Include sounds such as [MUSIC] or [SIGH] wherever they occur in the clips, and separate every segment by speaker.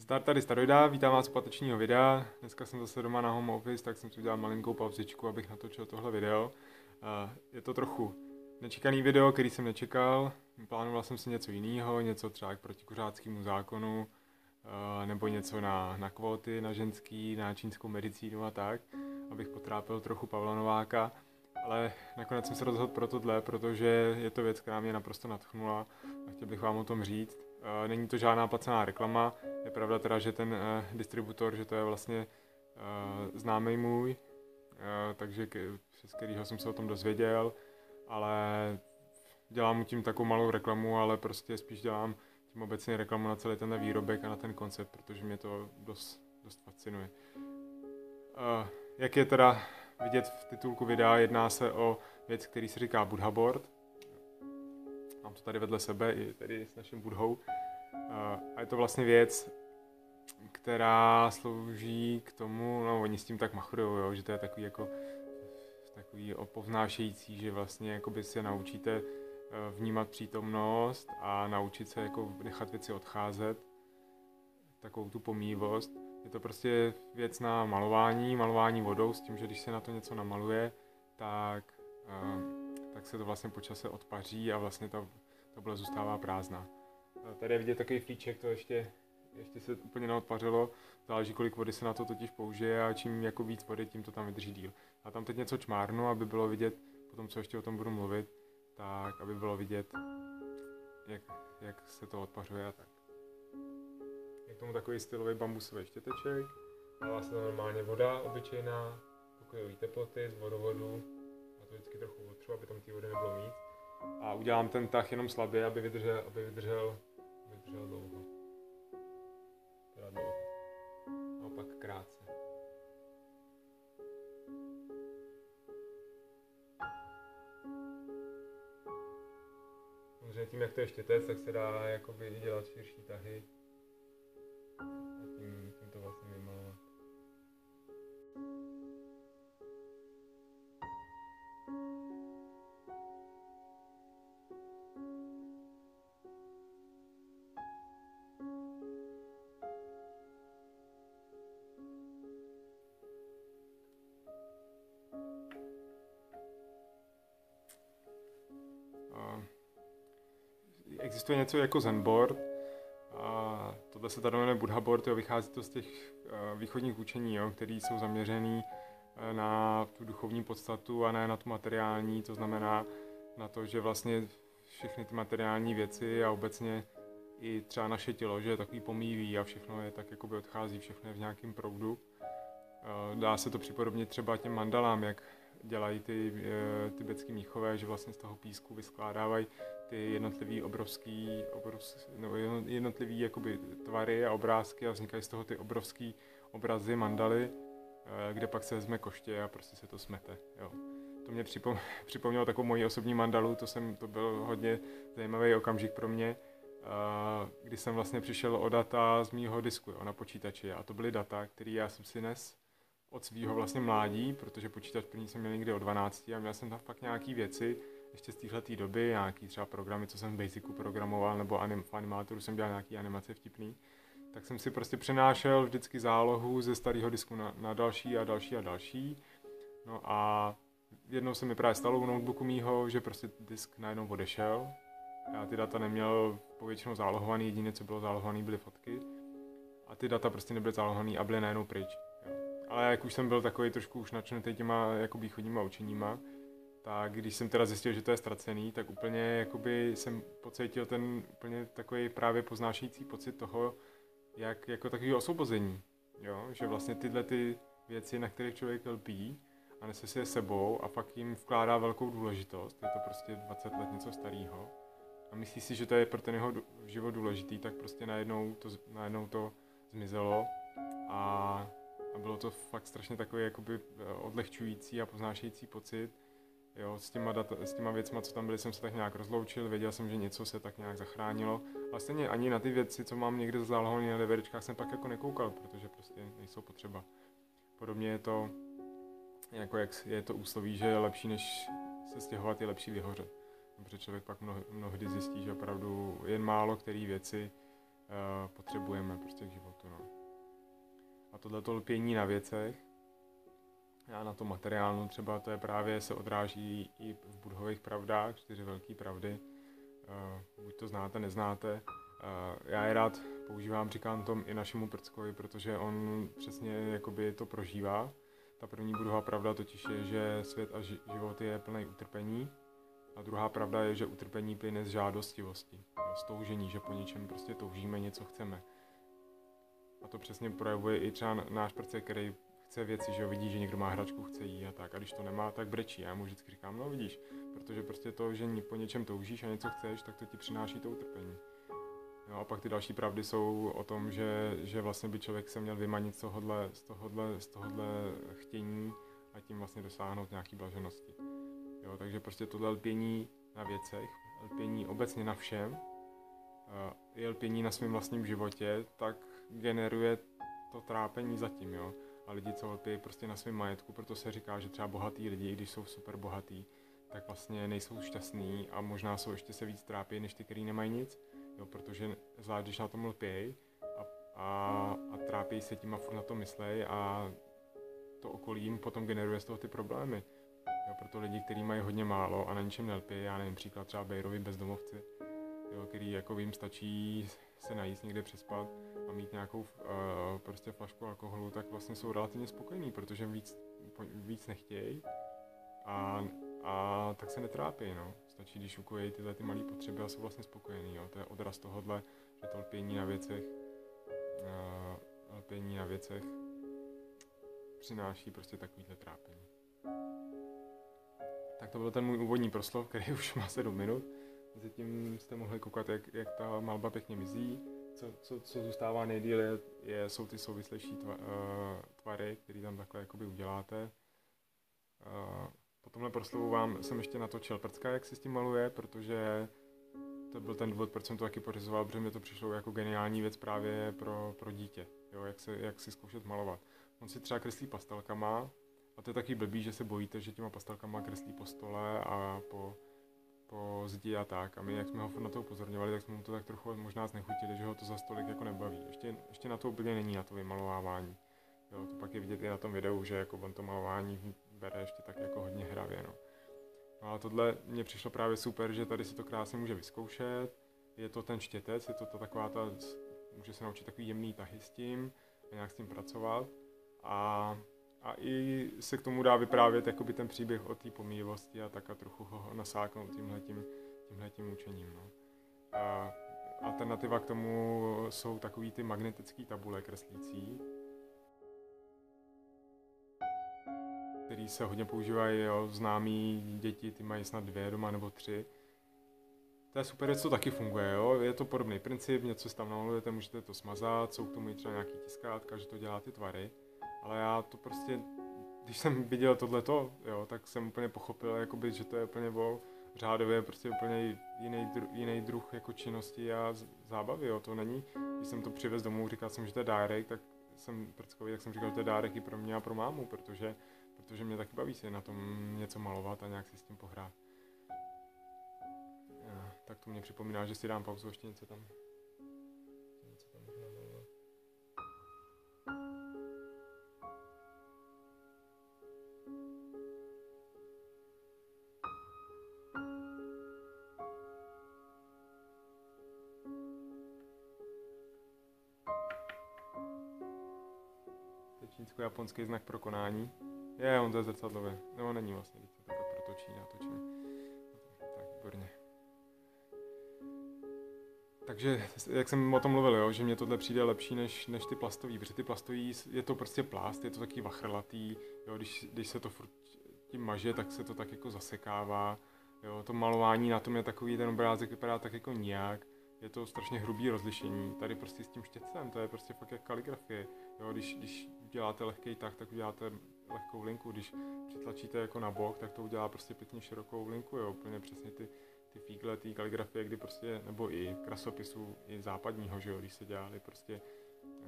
Speaker 1: Zdar tady Staroida, vítám vás u patečního videa. Dneska jsem zase doma na home office, tak jsem si udělal malinkou pauzičku, abych natočil tohle video. Je to trochu nečekaný video, který jsem nečekal. Plánoval jsem si něco jiného, něco třeba k protikuřáckému zákonu, nebo něco na, na kvóty, na ženský, na čínskou medicínu a tak, abych potrápil trochu Pavla Nováka. Ale nakonec jsem se rozhodl pro tohle, protože je to věc, která mě naprosto natchnula a chtěl bych vám o tom říct. Není to žádná placená reklama, je pravda teda, že ten uh, distributor, že to je vlastně uh, známý můj, takže přes kterýho jsem se o tom dozvěděl, ale dělám mu tím takovou malou reklamu, ale prostě spíš dělám tím obecně reklamu na celý ten výrobek a na ten koncept, protože mě to dost, dost fascinuje. Jak je teda vidět v titulku videa, jedná se o věc, který se říká Buddha Board. Mám to tady vedle sebe, i tady s naším Budhou. A je to vlastně věc, která slouží k tomu, no oni s tím tak machrujou, jo, že to je takový jako takový opovnášející, že vlastně jakoby se naučíte eh, vnímat přítomnost a naučit se jako nechat věci odcházet, takovou tu pomývost. Je to prostě věc na malování, malování vodou, s tím, že když se na to něco namaluje, tak, eh, tak se to vlastně po čase odpaří a vlastně ta, ta bola zůstává prázdná. Tady je vidět takový flíček, to ještě, ještě se úplně neodpařilo. Záleží, kolik vody se na to totiž použije a čím jako víc vody, tím to tam vydrží díl. A tam teď něco čmárnu, aby bylo vidět, potom co ještě o tom budu mluvit, tak aby bylo vidět, jak, jak se to odpařuje a tak. Je k tomu takový stylový bambusový štěteček. Dává se normálně voda obyčejná, pokojové teploty z vodovodu. To vždycky trochu otřu, aby tam té vody nebylo víc. A udělám ten tah jenom slabě, aby vydržel, aby vydržel vydržel dlouho. Teda dlouho. Naopak krátce. Samozřejmě tím, jak to ještě test, tak se dá jakoby dělat širší tahy. Existuje něco jako Zenboard, a tohle se tady jmenuje Buddha Board, jo, vychází to z těch uh, východních učení, jo, které jsou zaměřený uh, na tu duchovní podstatu a ne na tu materiální, to znamená na to, že vlastně všechny ty materiální věci a obecně i třeba naše tělo, že je takový pomývý a všechno je tak jakoby odchází, všechno je v nějakém proudu. Uh, dá se to připodobnit třeba těm mandalám, jak dělají ty e, tibetský míchové, že vlastně z toho písku vyskládávají ty jednotlivý obrovský, obrovský no, jednotlivý jakoby tvary a obrázky a vznikají z toho ty obrovský obrazy, mandaly, e, kde pak se vezme koště a prostě se to smete. Jo. To mě připom- [LAUGHS] připomnělo takovou moji osobní mandalu, to, jsem, to byl hodně zajímavý okamžik pro mě, e, kdy jsem vlastně přišel o data z mýho disku jo, na počítači a to byly data, které já jsem si nes od svého vlastně mládí, protože počítač první jsem měl někdy o 12 a měl jsem tam fakt nějaký věci, ještě z téhle doby, nějaký třeba programy, co jsem v Basicu programoval, nebo anim, v animátoru jsem dělal nějaký animace vtipný, tak jsem si prostě přenášel vždycky zálohu ze starého disku na, na další a další a další. No a jednou se mi právě stalo u notebooku mýho, že prostě disk najednou odešel. Já ty data neměl povětšinou zálohovaný, jediné, co bylo zálohované, byly fotky. A ty data prostě nebyly zálohované a byly najednou pryč ale jak už jsem byl takový trošku už načnutý těma jako východníma učeníma, tak když jsem teda zjistil, že to je ztracený, tak úplně jakoby jsem pocítil ten úplně takový právě poznášející pocit toho, jak jako takový osvobození, jo? že vlastně tyhle ty věci, na kterých člověk lpí a nese si je sebou a fakt jim vkládá velkou důležitost, je to prostě 20 let něco starého a myslí si, že to je pro ten jeho život důležitý, tak prostě najednou to, najednou to zmizelo a a bylo to fakt strašně takový jakoby eh, odlehčující a poznášející pocit. Jo, s těma, data, s těma věcma, co tam byly, jsem se tak nějak rozloučil, věděl jsem, že něco se tak nějak zachránilo. A stejně ani na ty věci, co mám někde zálohované na DVDčkách, jsem pak jako nekoukal, protože prostě nejsou potřeba. Podobně je to, jako jak je to úsloví, že je lepší, než se stěhovat, je lepší vyhořet. Protože člověk pak mnohdy zjistí, že opravdu jen málo které věci potřebujeme prostě k životu. No. A tohleto lpění na věcech, a na tom materiálnu třeba to je právě, se odráží i v budhových pravdách, čtyři velké pravdy, uh, buď to znáte, neznáte. Uh, já je rád používám, říkám tom i našemu Prckovi, protože on přesně jakoby to prožívá. Ta první budova pravda totiž je, že svět a život je plný utrpení. A druhá pravda je, že utrpení plyne z žádostivosti, z toužení, že po něčem prostě toužíme, něco chceme. A to přesně projevuje i třeba náš prce, který chce věci, že jo, vidí, že někdo má hračku, chce jí a tak. A když to nemá, tak brečí. Já mu vždycky říkám, no vidíš, protože prostě to, že po něčem toužíš a něco chceš, tak to ti přináší to utrpení. Jo, a pak ty další pravdy jsou o tom, že, že vlastně by člověk se měl vymanit z tohohle, z tohohle, z tohohle chtění a tím vlastně dosáhnout nějaký blaženosti. Jo, takže prostě tohle lpění na věcech, lpění obecně na všem, je lpění na svém vlastním životě, tak generuje to trápení zatím, jo. A lidi, co lpí prostě na svém majetku, proto se říká, že třeba bohatý lidi, když jsou super bohatý, tak vlastně nejsou šťastní a možná jsou ještě se víc trápí, než ty, kteří nemají nic, jo, protože zvlášť, když na tom lpějí a, a, a trápí se tím a furt na to myslej a to okolí jim potom generuje z toho ty problémy. Jo, proto lidi, kteří mají hodně málo a na ničem nelpí, já nevím, příklad třeba Bejrovi bezdomovci, jo, který jako jim stačí se najíst někde přespat a mít nějakou uh, prostě flašku alkoholu, tak vlastně jsou relativně spokojení, protože víc, víc nechtějí a, a tak se netrápí, no. Stačí, když ukojí tyhle ty malé potřeby a jsou vlastně spokojení, jo. To je odraz tohohle, že to lpění na věcech, uh, lpění na věcech přináší prostě takovýhle trápení. Tak to byl ten můj úvodní proslov, který [LAUGHS] už má 7 minut. Zatím jste mohli koukat, jak, jak ta malba pěkně mizí. Co, co, co zůstává nejdíle, je, jsou ty souvislejší tva, uh, tvary, které tam takhle jakoby uděláte. Uh, po tomhle proslovu vám jsem ještě natočil prcka, jak se s tím maluje, protože to byl ten důvod, proč jsem to taky pořizoval, protože mi to přišlo jako geniální věc právě pro, pro dítě, jo, jak, se, jak si zkoušet malovat. On si třeba kreslí pastelkama a to je taky blbý, že se bojíte, že těma pastelkama kreslí po stole a po, po zdi a tak. A my, jak jsme ho na to upozorňovali, tak jsme mu to tak trochu možná znechutili, že ho to za stolik jako nebaví. Ještě, ještě na to úplně není, na to vymalovávání. Jo, to pak je vidět i na tom videu, že jako on to malování bere ještě tak jako hodně hravě. No. no a tohle mně přišlo právě super, že tady si to krásně může vyzkoušet. Je to ten štětec, je to ta taková ta, může se naučit takový jemný tahy s tím, a nějak s tím pracovat. A a i se k tomu dá vyprávět jakoby ten příběh o té pomývosti a tak a trochu ho nasáknout tímhletím, tímhletím učením. No. A alternativa k tomu jsou takový ty magnetické tabule kreslící, který se hodně používají, jo, známí děti, ty mají snad dvě doma nebo tři. To je super, co taky funguje, jo? je to podobný princip, něco si tam namalujete, můžete to smazat, jsou k tomu i třeba nějaký tiskátka, že to dělá ty tvary. Ale já to prostě, když jsem viděl tohleto, jo, tak jsem úplně pochopil, jakoby, že to je úplně o řádově prostě úplně jiný, dru, jiný druh jako činnosti a zábavy, jo. To není, když jsem to přivez domů, říkal jsem, že to je dárek, tak jsem prckovi, tak jsem říkal, že to je dárek i pro mě a pro mámu, protože, protože mě taky baví si na tom něco malovat a nějak si s tím pohrát. Tak to mě připomíná, že si dám pauzu, ještě něco tam čínsko-japonský znak pro konání. Je, on to je zrcadlově. No, není vlastně, když se takhle protočí, natočím. Tak, výborně. Takže, jak jsem o tom mluvil, jo, že mě tohle přijde lepší než, než ty plastový, protože ty plastový, je to prostě plast, je to taky vachrlatý, jo, když, když se to furt tím maže, tak se to tak jako zasekává, jo, to malování na tom je takový, ten obrázek vypadá tak jako nijak, je to strašně hrubý rozlišení, tady prostě s tím štětcem, to je prostě fakt jak kaligrafie, jo, když, když uděláte lehký tak, tak uděláte lehkou linku, když přitlačíte jako na bok, tak to udělá prostě pěkně širokou linku, jo, úplně přesně ty, ty fígle, ty kaligrafie, kdy prostě, nebo i krasopisů, i západního, že jo, když se dělali prostě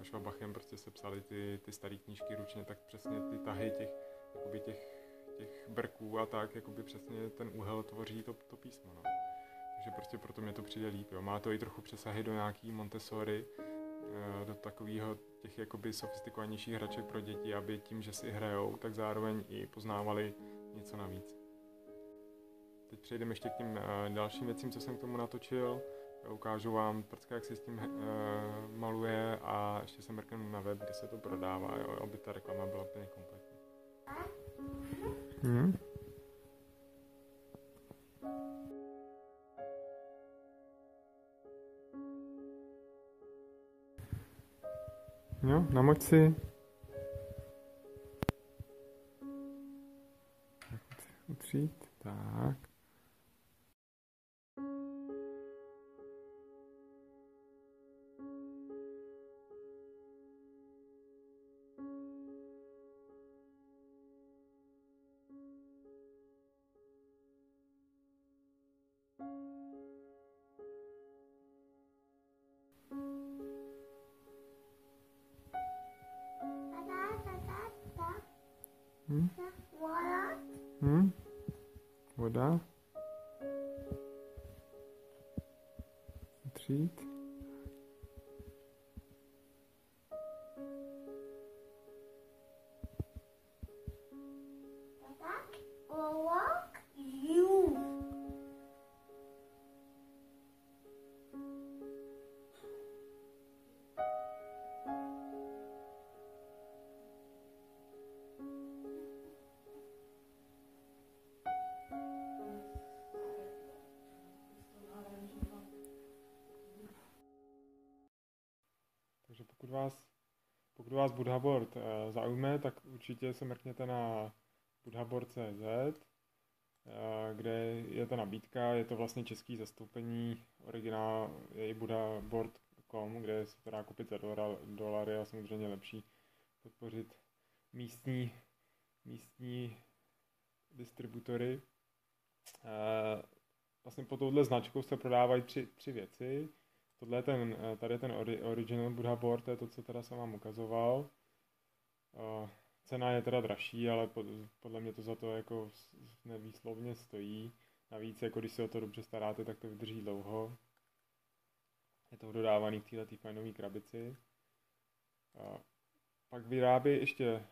Speaker 1: eh, Švabachem prostě se psali ty, ty staré knížky ručně, tak přesně ty tahy těch, jakoby těch, těch brků a tak, jakoby přesně ten úhel tvoří to, to písmo, no. Takže prostě proto mě to přijde líp. Jo. Má to i trochu přesahy do nějaký Montessori, do takového těch jakoby sofistikovanějších hraček pro děti, aby tím, že si hrajou, tak zároveň i poznávali něco navíc. Teď přejdeme ještě k těm eh, dalším věcím, co jsem k tomu natočil. Ukážu vám prcka, jak se s tím maluje a ještě se mrknu na web, kde se to prodává, jo, aby ta reklama byla úplně kompletní. Hmm. Jo, namoč si. Utřít, tak. Hm? Hm? Voda? Třít? Pokud vás, pokud vás Budhaboard uh, zaujme, tak určitě se mrkněte na budhaboard.cz, uh, kde je ta nabídka, je to vlastně český zastoupení, originál je i budhaboard.com, kde se to dá koupit za dolary a samozřejmě lepší podpořit místní, místní distributory. Uh, vlastně pod touhle značkou se prodávají tři, tři věci. Tohle je ten, eh, tady je ten original Buddha board, to je to, co teda jsem vám ukazoval. Eh, cena je teda dražší, ale podle mě to za to jako nevýslovně stojí. Navíc, jako když se o to dobře staráte, tak to vydrží dlouho. Je to dodávaný v této fajnové krabici. Eh, pak vyrábí ještě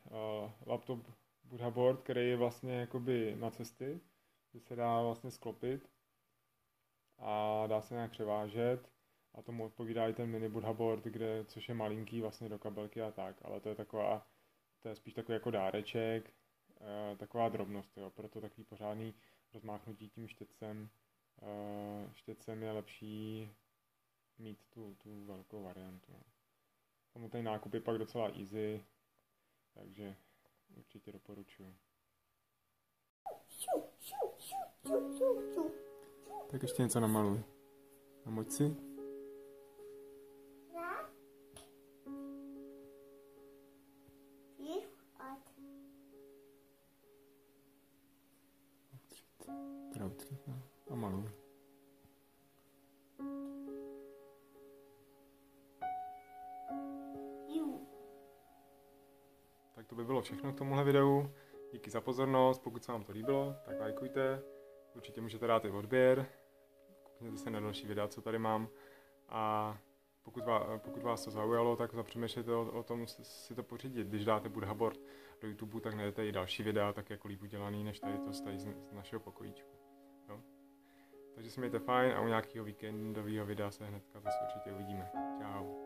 Speaker 1: laptop Buddha board, který je vlastně jakoby na cesty, kde se dá vlastně sklopit a dá se nějak převážet a tomu odpovídá i ten mini Buddha board, kde, což je malinký vlastně do kabelky a tak, ale to je taková, to je spíš takový jako dáreček, e, taková drobnost, jo, proto takový pořádný rozmáchnutí tím štětcem, e, štětcem je lepší mít tu, tu velkou variantu. No. Samotný nákup je pak docela easy, takže určitě doporučuji. Tak ještě něco namaluj. Namoď si. By bylo všechno k tomuhle videu. Díky za pozornost, pokud se vám to líbilo, tak lajkujte. Určitě můžete dát i odběr. Koukněte se na další videa, co tady mám. A pokud vás, pokud vás to zaujalo, tak zapřemýšlejte o, o tom si to pořídit. Když dáte Buddha Board do YouTube, tak najdete i další videa, tak jako líp udělaný, než tady to stojí z, z našeho pokojíčku. Jo? Takže se mějte fajn a u nějakého víkendového videa se hnedka zase určitě uvidíme. Ciao.